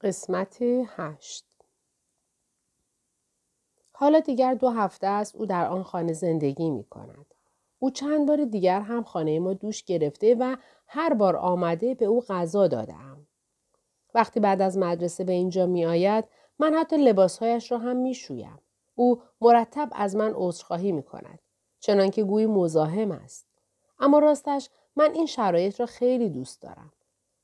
قسمت هشت حالا دیگر دو هفته است او در آن خانه زندگی می کند. او چند بار دیگر هم خانه ما دوش گرفته و هر بار آمده به او غذا دادم. وقتی بعد از مدرسه به اینجا می آید من حتی لباسهایش را هم می شویم. او مرتب از من عذرخواهی می کند. چنانکه گویی مزاحم است. اما راستش من این شرایط را خیلی دوست دارم.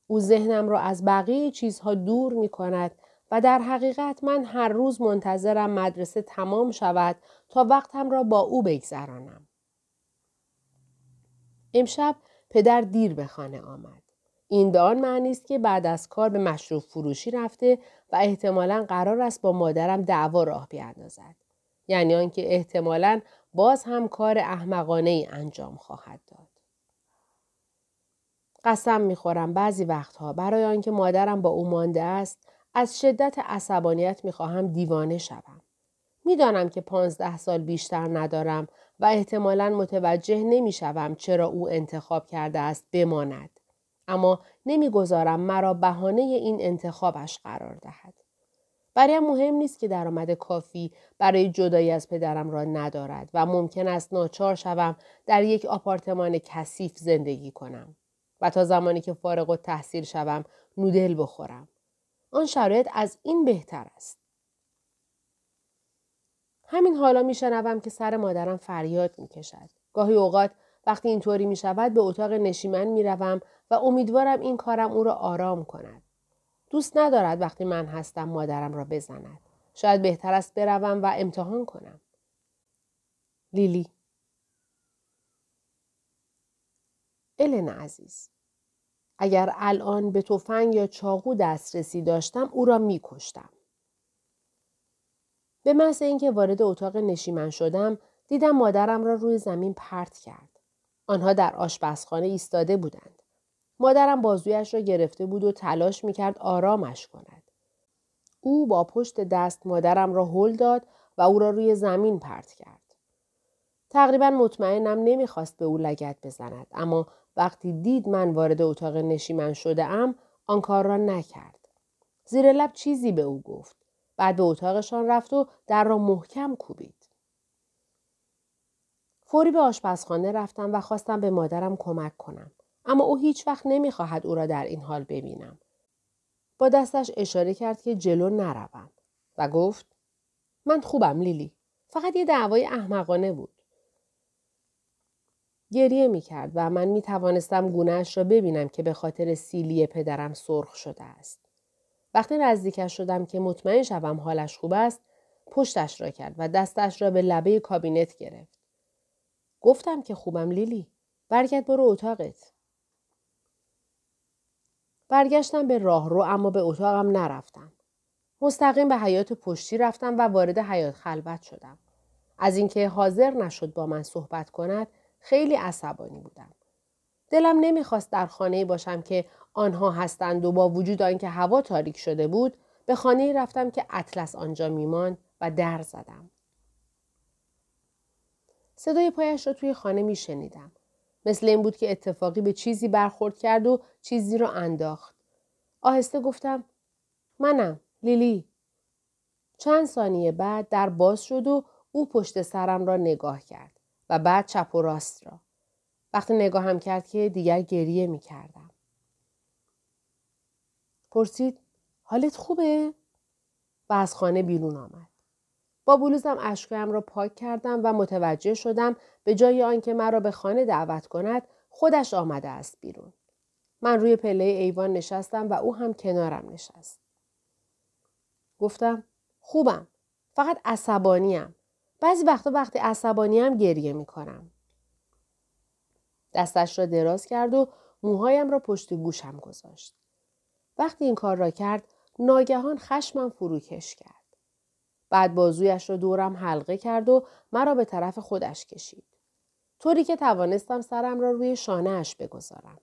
او ذهنم را از بقیه چیزها دور می کند و در حقیقت من هر روز منتظرم مدرسه تمام شود تا وقتم را با او بگذرانم. امشب پدر دیر به خانه آمد. این به آن معنی است که بعد از کار به مشروب فروشی رفته و احتمالا قرار است با مادرم دعوا راه بیاندازد. یعنی آنکه احتمالا باز هم کار احمقانه ای انجام خواهد داد. قسم می‌خورم بعضی وقتها برای آنکه مادرم با او مانده است از شدت عصبانیت می‌خواهم دیوانه شوم. می‌دانم که پانزده سال بیشتر ندارم و احتمالا متوجه نمی‌شوم چرا او انتخاب کرده است بماند. اما نمی‌گذارم مرا بهانه این انتخابش قرار دهد. برایم مهم نیست که درآمد کافی برای جدایی از پدرم را ندارد و ممکن است ناچار شوم در یک آپارتمان کثیف زندگی کنم. و تا زمانی که فارغ و تحصیل شوم نودل بخورم. آن شرایط از این بهتر است. همین حالا میشنوم که سر مادرم فریاد می‌کشد. گاهی اوقات وقتی اینطوری می شود به اتاق نشیمن می روم و امیدوارم این کارم او را آرام کند. دوست ندارد وقتی من هستم مادرم را بزند. شاید بهتر است بروم و امتحان کنم. لیلی الن عزیز اگر الان به تفنگ یا چاقو دسترسی داشتم او را می کشتم. به محض اینکه وارد اتاق نشیمن شدم دیدم مادرم را روی زمین پرت کرد. آنها در آشپزخانه ایستاده بودند. مادرم بازویش را گرفته بود و تلاش می کرد آرامش کند. او با پشت دست مادرم را هل داد و او را روی زمین پرت کرد. تقریبا مطمئنم نمی‌خواست به او لگت بزند اما وقتی دید من وارد اتاق نشیمن شده ام آن کار را نکرد. زیر لب چیزی به او گفت. بعد به اتاقشان رفت و در را محکم کوبید. فوری به آشپزخانه رفتم و خواستم به مادرم کمک کنم. اما او هیچ وقت نمی‌خواهد او را در این حال ببینم. با دستش اشاره کرد که جلو نروم و گفت من خوبم لیلی. فقط یه دعوای احمقانه بود. گریه می کرد و من می توانستم گونهش را ببینم که به خاطر سیلی پدرم سرخ شده است. وقتی نزدیکش شدم که مطمئن شوم حالش خوب است، پشتش را کرد و دستش را به لبه کابینت گرفت. گفتم که خوبم لیلی. برگرد برو اتاقت. برگشتم به راه رو اما به اتاقم نرفتم. مستقیم به حیات پشتی رفتم و وارد حیات خلوت شدم. از اینکه حاضر نشد با من صحبت کند خیلی عصبانی بودم. دلم نمی‌خواست در خانه باشم که آنها هستند و با وجود آنکه هوا تاریک شده بود به خانه رفتم که اطلس آنجا میمان و در زدم. صدای پایش را توی خانه میشنیدم. مثل این بود که اتفاقی به چیزی برخورد کرد و چیزی را انداخت. آهسته گفتم منم لیلی. چند ثانیه بعد در باز شد و او پشت سرم را نگاه کرد. و بعد چپ و راست را. وقتی نگاهم کرد که دیگر گریه می کردم. پرسید حالت خوبه؟ و از خانه بیرون آمد. با بلوزم اشکایم را پاک کردم و متوجه شدم به جای آنکه مرا به خانه دعوت کند خودش آمده است بیرون. من روی پله ایوان نشستم و او هم کنارم نشست. گفتم خوبم. فقط عصبانیم. بعضی وقتا وقتی عصبانی هم گریه می کنم. دستش را دراز کرد و موهایم را پشت گوشم گذاشت. وقتی این کار را کرد ناگهان خشمم فروکش کرد. بعد بازویش را دورم حلقه کرد و مرا به طرف خودش کشید. طوری که توانستم سرم را روی شانهاش بگذارم.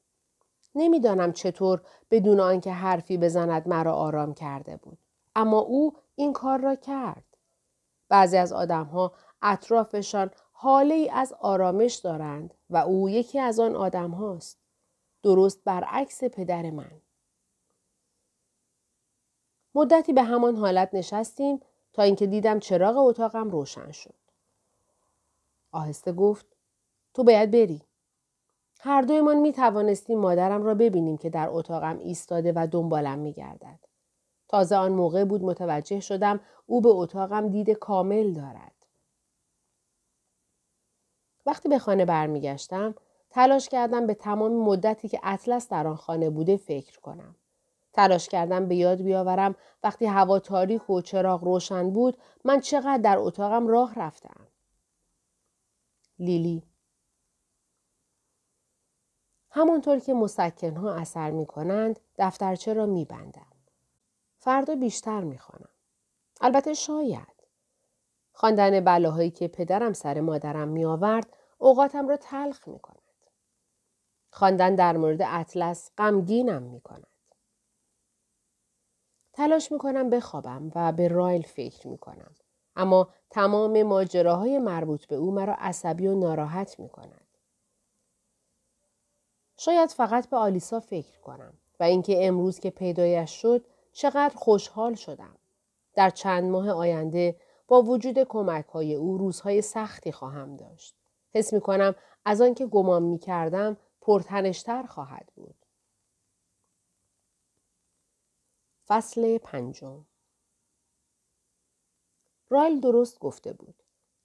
نمی‌دانم چطور بدون آنکه حرفی بزند مرا آرام کرده بود. اما او این کار را کرد. بعضی از آدمها اطرافشان حاله ای از آرامش دارند و او یکی از آن آدم هاست. درست برعکس پدر من. مدتی به همان حالت نشستیم تا اینکه دیدم چراغ اتاقم روشن شد. آهسته گفت تو باید بری. هر دویمان می توانستیم مادرم را ببینیم که در اتاقم ایستاده و دنبالم می گردد. تازه آن موقع بود متوجه شدم او به اتاقم دید کامل دارد. وقتی به خانه برمیگشتم تلاش کردم به تمام مدتی که اطلس در آن خانه بوده فکر کنم. تلاش کردم به یاد بیاورم وقتی هوا تاریک و چراغ روشن بود من چقدر در اتاقم راه رفتم. لیلی همانطور که مسکنها اثر می کنند دفترچه را می بندم. فردا بیشتر می خانم. البته شاید. خواندن بلاهایی که پدرم سر مادرم می آورد اوقاتم را تلخ می کند. خواندن در مورد اطلس غمگینم می کند. تلاش می کنم بخوابم و به رایل فکر می کنم. اما تمام ماجراهای مربوط به او مرا عصبی و ناراحت می کند. شاید فقط به آلیسا فکر کنم و اینکه امروز که پیدایش شد چقدر خوشحال شدم. در چند ماه آینده با وجود کمک های او روزهای سختی خواهم داشت. حس می کنم از آنکه گمان می کردم پرتنشتر خواهد بود. فصل پنجم رایل درست گفته بود.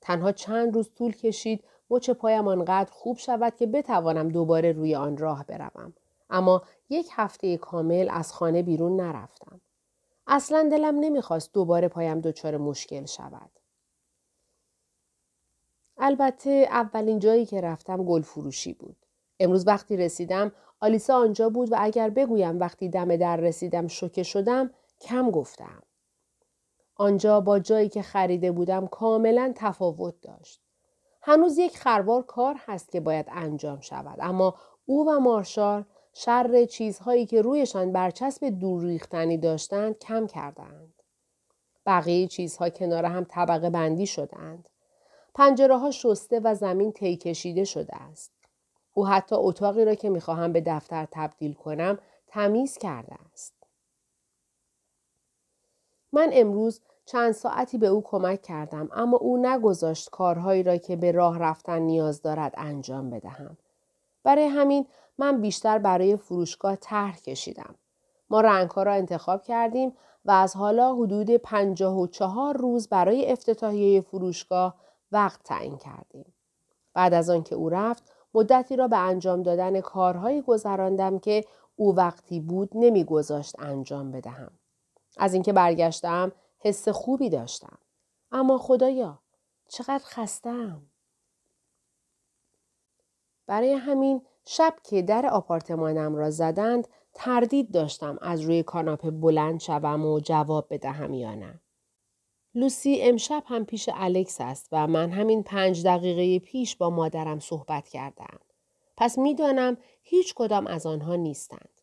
تنها چند روز طول کشید مچ پایم آنقدر خوب شود که بتوانم دوباره روی آن راه بروم. اما یک هفته کامل از خانه بیرون نرفتم. اصلا دلم نمی‌خواست دوباره پایم دچار مشکل شود. البته اولین جایی که رفتم گل فروشی بود. امروز وقتی رسیدم آلیسا آنجا بود و اگر بگویم وقتی دم در رسیدم شوکه شدم کم گفتم. آنجا با جایی که خریده بودم کاملا تفاوت داشت. هنوز یک خروار کار هست که باید انجام شود اما او و مارشال شر چیزهایی که رویشان برچسب دور ریختنی داشتند کم کردند. بقیه چیزها کنار هم طبقه بندی شدند. پنجره ها شسته و زمین طی کشیده شده است. او حتی اتاقی را که می‌خواهم به دفتر تبدیل کنم تمیز کرده است. من امروز چند ساعتی به او کمک کردم اما او نگذاشت کارهایی را که به راه رفتن نیاز دارد انجام بدهم. برای همین من بیشتر برای فروشگاه طرح کشیدم. ما رنگها را انتخاب کردیم و از حالا حدود پنجاه و چهار روز برای افتتاحیه فروشگاه وقت تعیین کردیم. بعد از آنکه او رفت مدتی را به انجام دادن کارهایی گذراندم که او وقتی بود نمیگذاشت انجام بدهم. از اینکه برگشتم حس خوبی داشتم. اما خدایا چقدر خستم. برای همین شب که در آپارتمانم را زدند تردید داشتم از روی کاناپه بلند شوم و جواب بدهم یا نه. لوسی امشب هم پیش الکس است و من همین پنج دقیقه پیش با مادرم صحبت کردم. پس می‌دانم هیچ کدام از آنها نیستند.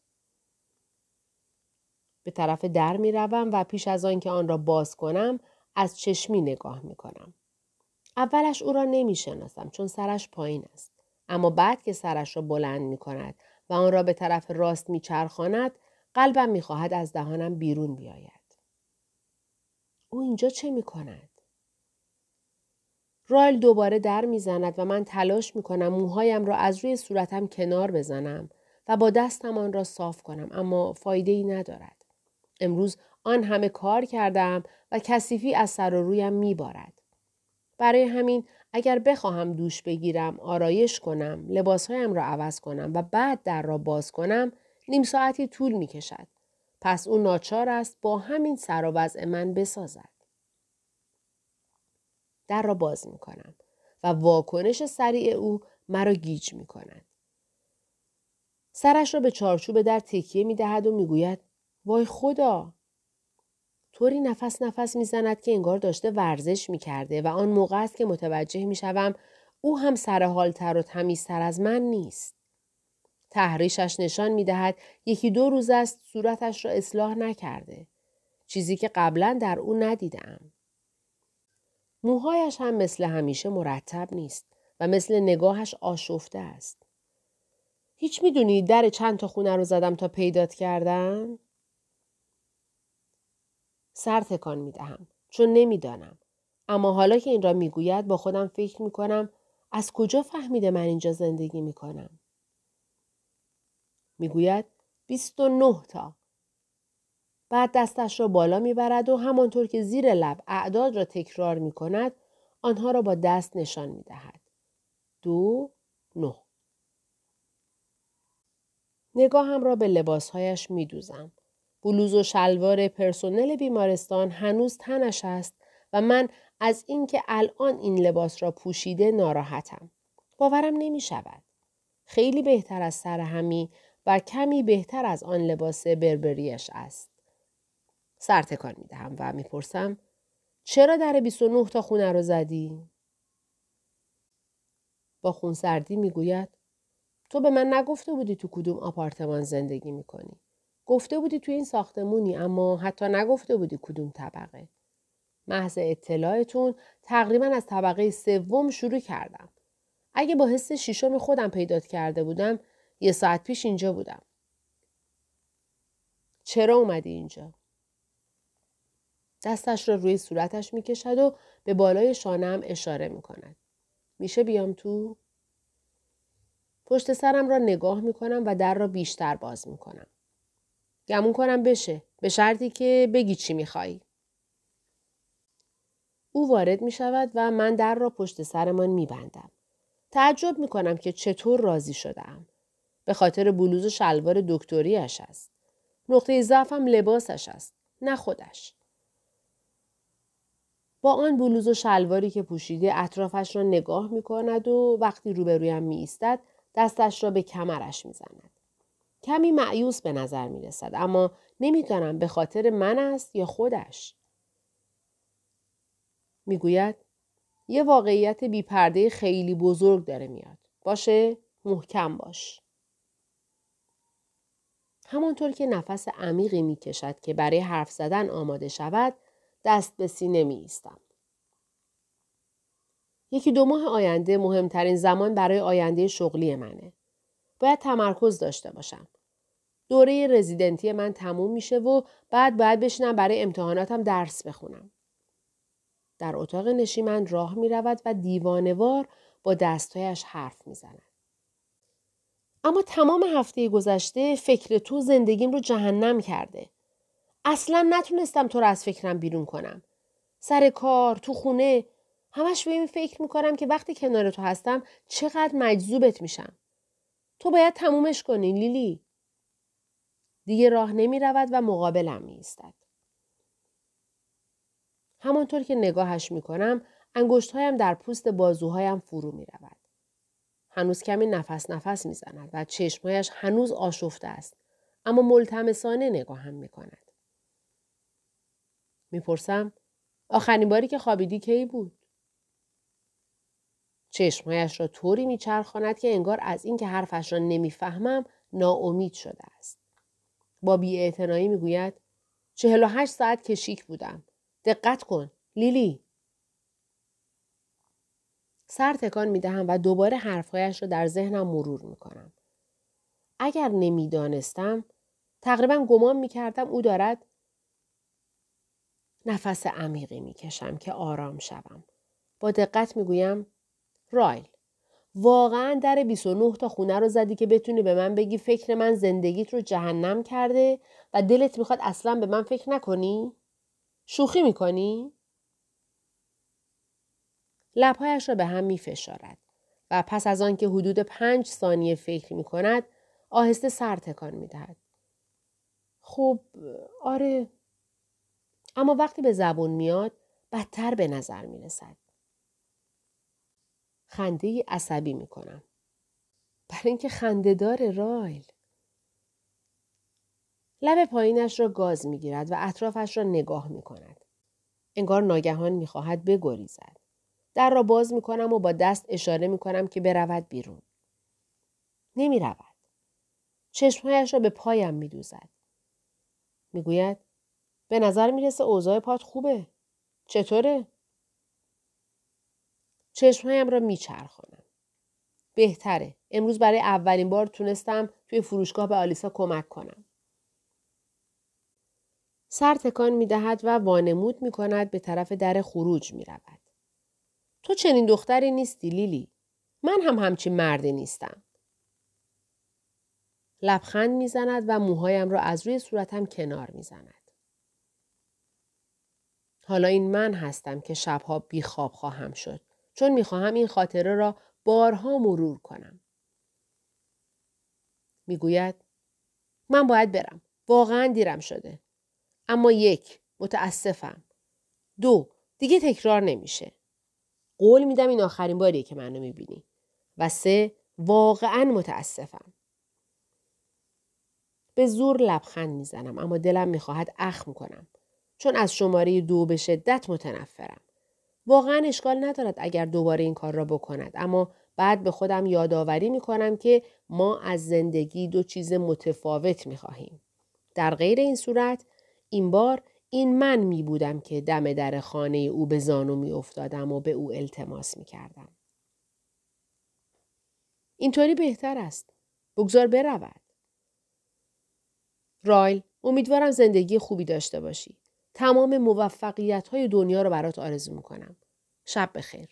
به طرف در می روم و پیش از آن که آن را باز کنم از چشمی نگاه می کنم. اولش او را نمی شناسم چون سرش پایین است. اما بعد که سرش را بلند می کند و آن را به طرف راست می چرخاند قلبم می خواهد از دهانم بیرون بیاید. او اینجا چه می کند؟ رایل دوباره در می‌زند و من تلاش می کنم موهایم را از روی صورتم کنار بزنم و با دستم آن را صاف کنم اما فایده ای ندارد. امروز آن همه کار کردم و کثیفی از سر و رویم می بارد. برای همین اگر بخواهم دوش بگیرم، آرایش کنم، لباسهایم را عوض کنم و بعد در را باز کنم، نیم ساعتی طول می کشد. پس او ناچار است با همین سر و وضع من بسازد. در را باز می کنم و واکنش سریع او مرا گیج می کند. سرش را به چارچوب در تکیه می دهد و می گوید وای خدا طوری نفس نفس می‌زند که انگار داشته ورزش می‌کرده و آن موقع است که متوجه می‌شوم او هم سرحالتر و تمیزتر از من نیست. تحریشش نشان می‌دهد یکی دو روز است صورتش را اصلاح نکرده. چیزی که قبلا در او ندیدم. موهایش هم مثل همیشه مرتب نیست و مثل نگاهش آشفته است. هیچ می‌دونی در چند تا خونه رو زدم تا پیدات کردم؟ سر تکان می دهم چون نمی‌دانم. اما حالا که این را می‌گوید با خودم فکر می کنم از کجا فهمیده من اینجا زندگی می کنم؟ بیست و نه تا. بعد دستش را بالا می‌برد و همانطور که زیر لب اعداد را تکرار می کند آنها را با دست نشان می دهد. دو نه. نگاهم را به لباسهایش می دوزم. بلوز و شلوار پرسنل بیمارستان هنوز تنش است و من از اینکه الان این لباس را پوشیده ناراحتم. باورم نمی شود. خیلی بهتر از سر همی و کمی بهتر از آن لباس بربریش است. سر تکان می دهم و می‌پرسم چرا در 29 تا خونه رو زدی؟ با خونسردی می‌گوید تو به من نگفته بودی تو کدوم آپارتمان زندگی می‌کنی. گفته بودی تو این ساختمونی اما حتی نگفته بودی کدوم طبقه. محض اطلاعتون تقریبا از طبقه سوم شروع کردم. اگه با حس شیشم خودم پیدات کرده بودم یه ساعت پیش اینجا بودم. چرا اومدی اینجا؟ دستش را روی صورتش می کشد و به بالای شانم اشاره می کند. میشه بیام تو؟ پشت سرم را نگاه می کنم و در را بیشتر باز می کنم. گمون کنم بشه. به شرطی که بگی چی می خواهی. او وارد می شود و من در را پشت سرمان می بندم. تعجب می کنم که چطور راضی شدم. به خاطر بلوز و شلوار دکتریش است. نقطه ضعفم لباسش است. نه خودش. با آن بلوز و شلواری که پوشیده اطرافش را نگاه می کند و وقتی روبرویم می ایستد دستش را به کمرش می زند. کمی معیوس به نظر می رسد اما نمی‌دانم به خاطر من است یا خودش. می‌گوید یه واقعیت بیپرده خیلی بزرگ داره میاد. باشه محکم باش. همانطور که نفس عمیقی می کشد که برای حرف زدن آماده شود دست به سینه می ایستم. یکی دو ماه آینده مهمترین زمان برای آینده شغلی منه. باید تمرکز داشته باشم. دوره رزیدنتی من تموم میشه و بعد باید بشینم برای امتحاناتم درس بخونم. در اتاق نشیمن راه می رود و دیوانوار با دستهایش حرف می زند. اما تمام هفته گذشته فکر تو زندگیم رو جهنم کرده. اصلا نتونستم تو رو از فکرم بیرون کنم. سر کار، تو خونه، همش به این فکر می‌کنم که وقتی کنار تو هستم چقدر مجذوبت میشم. تو باید تمومش کنی لیلی. دیگه راه نمی رود و مقابلم می ایستد. همانطور که نگاهش می کنم انگشتهایم در پوست بازوهایم فرو می رود. هنوز کمی نفس نفس می زند و چشمهایش هنوز آشفته است. اما ملتمسانه نگاهم می کند. می‌پرسم آخرین باری که خوابیدی کی بود؟ چشمهایش را طوری میچرخاند که انگار از اینکه حرفش را نمی‌فهمم ناامید شده است. با بیاعتنایی می‌گوید چهل و هشت ساعت کشیک بودم. دقت کن. لیلی. سر تکان می دهم و دوباره حرفهایش را در ذهنم مرور می کنم. اگر نمی‌دانستم تقریبا گمان می کردم او دارد نفس عمیقی می کشم که آرام شوم. با دقت می گویم رایل واقعا در 29 تا خونه رو زدی که بتونی به من بگی فکر من زندگیت رو جهنم کرده و دلت می‌خواد اصلا به من فکر نکنی؟ شوخی می‌کنی؟ لبهایش را به هم میفشارد و پس از آن که حدود پنج ثانیه فکر می کند آهسته سر تکان می دهد. خب آره اما وقتی به زبون میاد بدتر به نظر می رسد. خنده عصبی می کنم. برای اینکه خنده دار رایل. لب پایینش را گاز می گیرد و اطرافش را نگاه می کند. انگار ناگهان می خواهد بگریزد. در را باز می کنم و با دست اشاره می کنم که برود بیرون. نمی رود. چشمهایش را به پایم می دوزد. می گوید به نظر می‌رسه اوضاع پات خوبه. چطوره؟ چشمهایم را میچرخانم. بهتره. امروز برای اولین بار تونستم توی فروشگاه به آلیسا کمک کنم. سر تکان می دهد و وانمود می کند به طرف در خروج می رود. تو چنین دختری نیستی لیلی. من هم همچین مردی نیستم. لبخند می‌زند و موهایم را از روی صورتم کنار می‌زند. حالا این من هستم که شبها بیخواب خواهم شد چون می‌خواهم این خاطره را بارها مرور کنم. می‌گوید من باید برم. واقعا دیرم شده. اما یک متاسفم. دو دیگه تکرار نمیشه. قول میدم این آخرین باریه که منو می‌بینی. و سه واقعا متاسفم. به زور لبخند می‌زنم اما دلم می‌خواهد اخم کنم. چون از شماره دو به شدت متنفرم. واقعا اشکال ندارد اگر دوباره این کار را بکند اما بعد به خودم یادآوری می کنم که ما از زندگی دو چیز متفاوت می خواهیم. در غیر این صورت این بار این من می بودم که دم در خانه او به زانو می افتادم و به او التماس می کردم. اینطوری بهتر است. بگذار برود. رایل امیدوارم زندگی خوبی داشته باشی. تمام موفقیت های دنیا رو برات آرزو می‌کنم. شب بخیر.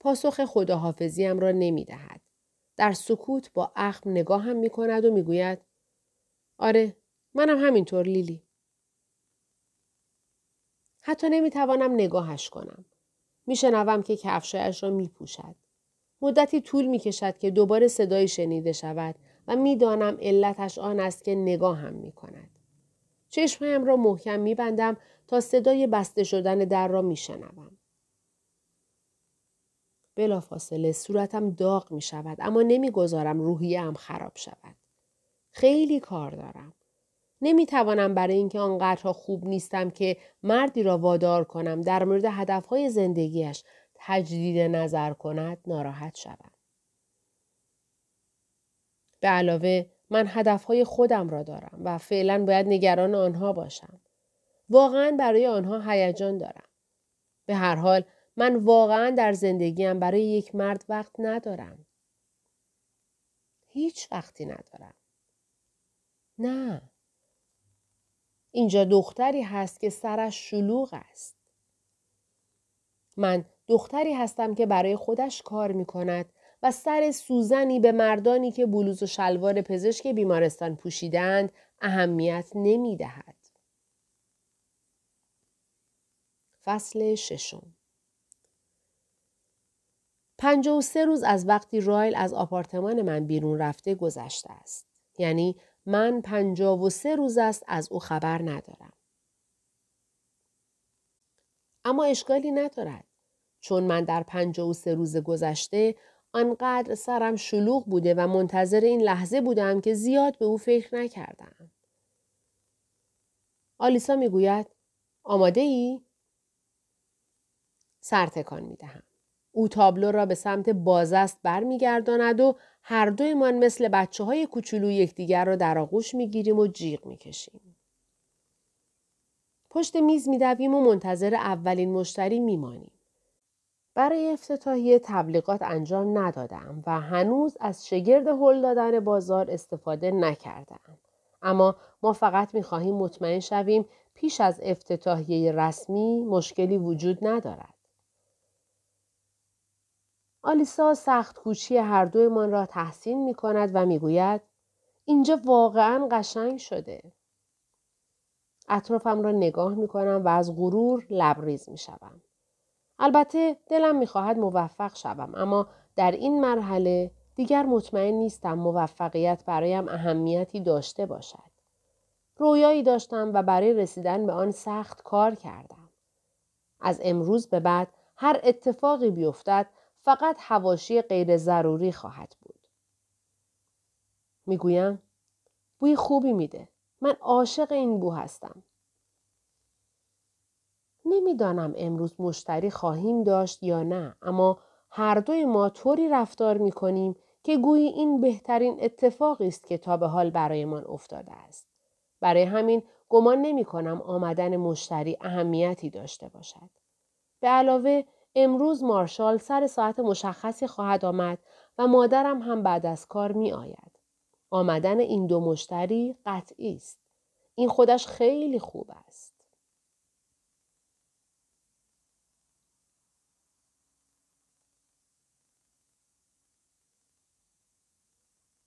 پاسخ خداحافظیم را نمی دهد. در سکوت با اخم نگاهم می کند و می‌گوید آره منم همینطور لیلی. حتی نمی توانم نگاهش کنم. میشنوم که کفشایش را می پوشد. مدتی طول می کشد که دوباره صدایی شنیده شود و می‌دانم علتش آن است که نگاهم می کند. چشمهایم را محکم می بندم تا صدای بسته شدن در را می شنوم. بلافاصله صورتم داغ می شود اما نمی‌گذارم روحیه هم خراب شود. خیلی کار دارم. نمی توانم برای اینکه آنقدرها خوب نیستم که مردی را وادار کنم در مورد هدفهای زندگیش تجدید نظر کند ناراحت شوم. به علاوه من هدفهای خودم را دارم و فعلا باید نگران آنها باشم. واقعا برای آنها هیجان دارم. به هر حال من واقعا در زندگیم برای یک مرد وقت ندارم. هیچ وقتی ندارم. نه. اینجا دختری هست که سرش شلوغ است. من دختری هستم که برای خودش کار می کند و سر سوزنی به مردانی که بلوز و شلوار پزشک بیمارستان پوشیدند اهمیت نمی دهد. فصل ششم پنجاه و سه روز از وقتی رایل از آپارتمان من بیرون رفته گذشته است. یعنی من پنجاه و سه روز است از او خبر ندارم. اما اشکالی ندارد. چون من در پنجاه و سه روز گذشته آنقدر سرم شلوغ بوده و منتظر این لحظه بودم که زیاد به او فکر نکردم. آلیسا می‌گوید آماده ای؟ سرتکان می دهم. او تابلو را به سمت بازست برمیگرداند و هر دویمان مثل بچه های کوچولو یکدیگر را در آغوش می‌گیریم و جیغ می‌کشیم. پشت میز میدویم و منتظر اولین مشتری میمانیم. برای افتتاحیه تبلیغات انجام ندادم و هنوز از شگرد هل دادن بازار استفاده نکردم. اما ما فقط می‌خواهیم مطمئن شویم پیش از افتتاحیه رسمی مشکلی وجود ندارد. آلیسا سخت کوچی هر دویمان را تحسین می کند و می گوید اینجا واقعا قشنگ شده. اطرافم را نگاه می کنم و از غرور لبریز می شوم. البته دلم می خواهد موفق شوم اما در این مرحله دیگر مطمئن نیستم موفقیت برایم اهمیتی داشته باشد. رویایی داشتم و برای رسیدن به آن سخت کار کردم. از امروز به بعد هر اتفاقی بیفتد فقط هواشی غیر ضروری خواهد بود. می‌گویم بوی خوبی میده. من عاشق این بو هستم. نمی‌دانم امروز مشتری خواهیم داشت یا نه اما هر دوی ما طوری رفتار می کنیم که گویی این بهترین اتفاقی است که تا به حال برایمان افتاده است. برای همین گمان نمی کنم آمدن مشتری اهمیتی داشته باشد. به علاوه امروز مارشال سر ساعت مشخصی خواهد آمد و مادرم هم بعد از کار می آید. آمدن این دو مشتری قطعی است. این خودش خیلی خوب است.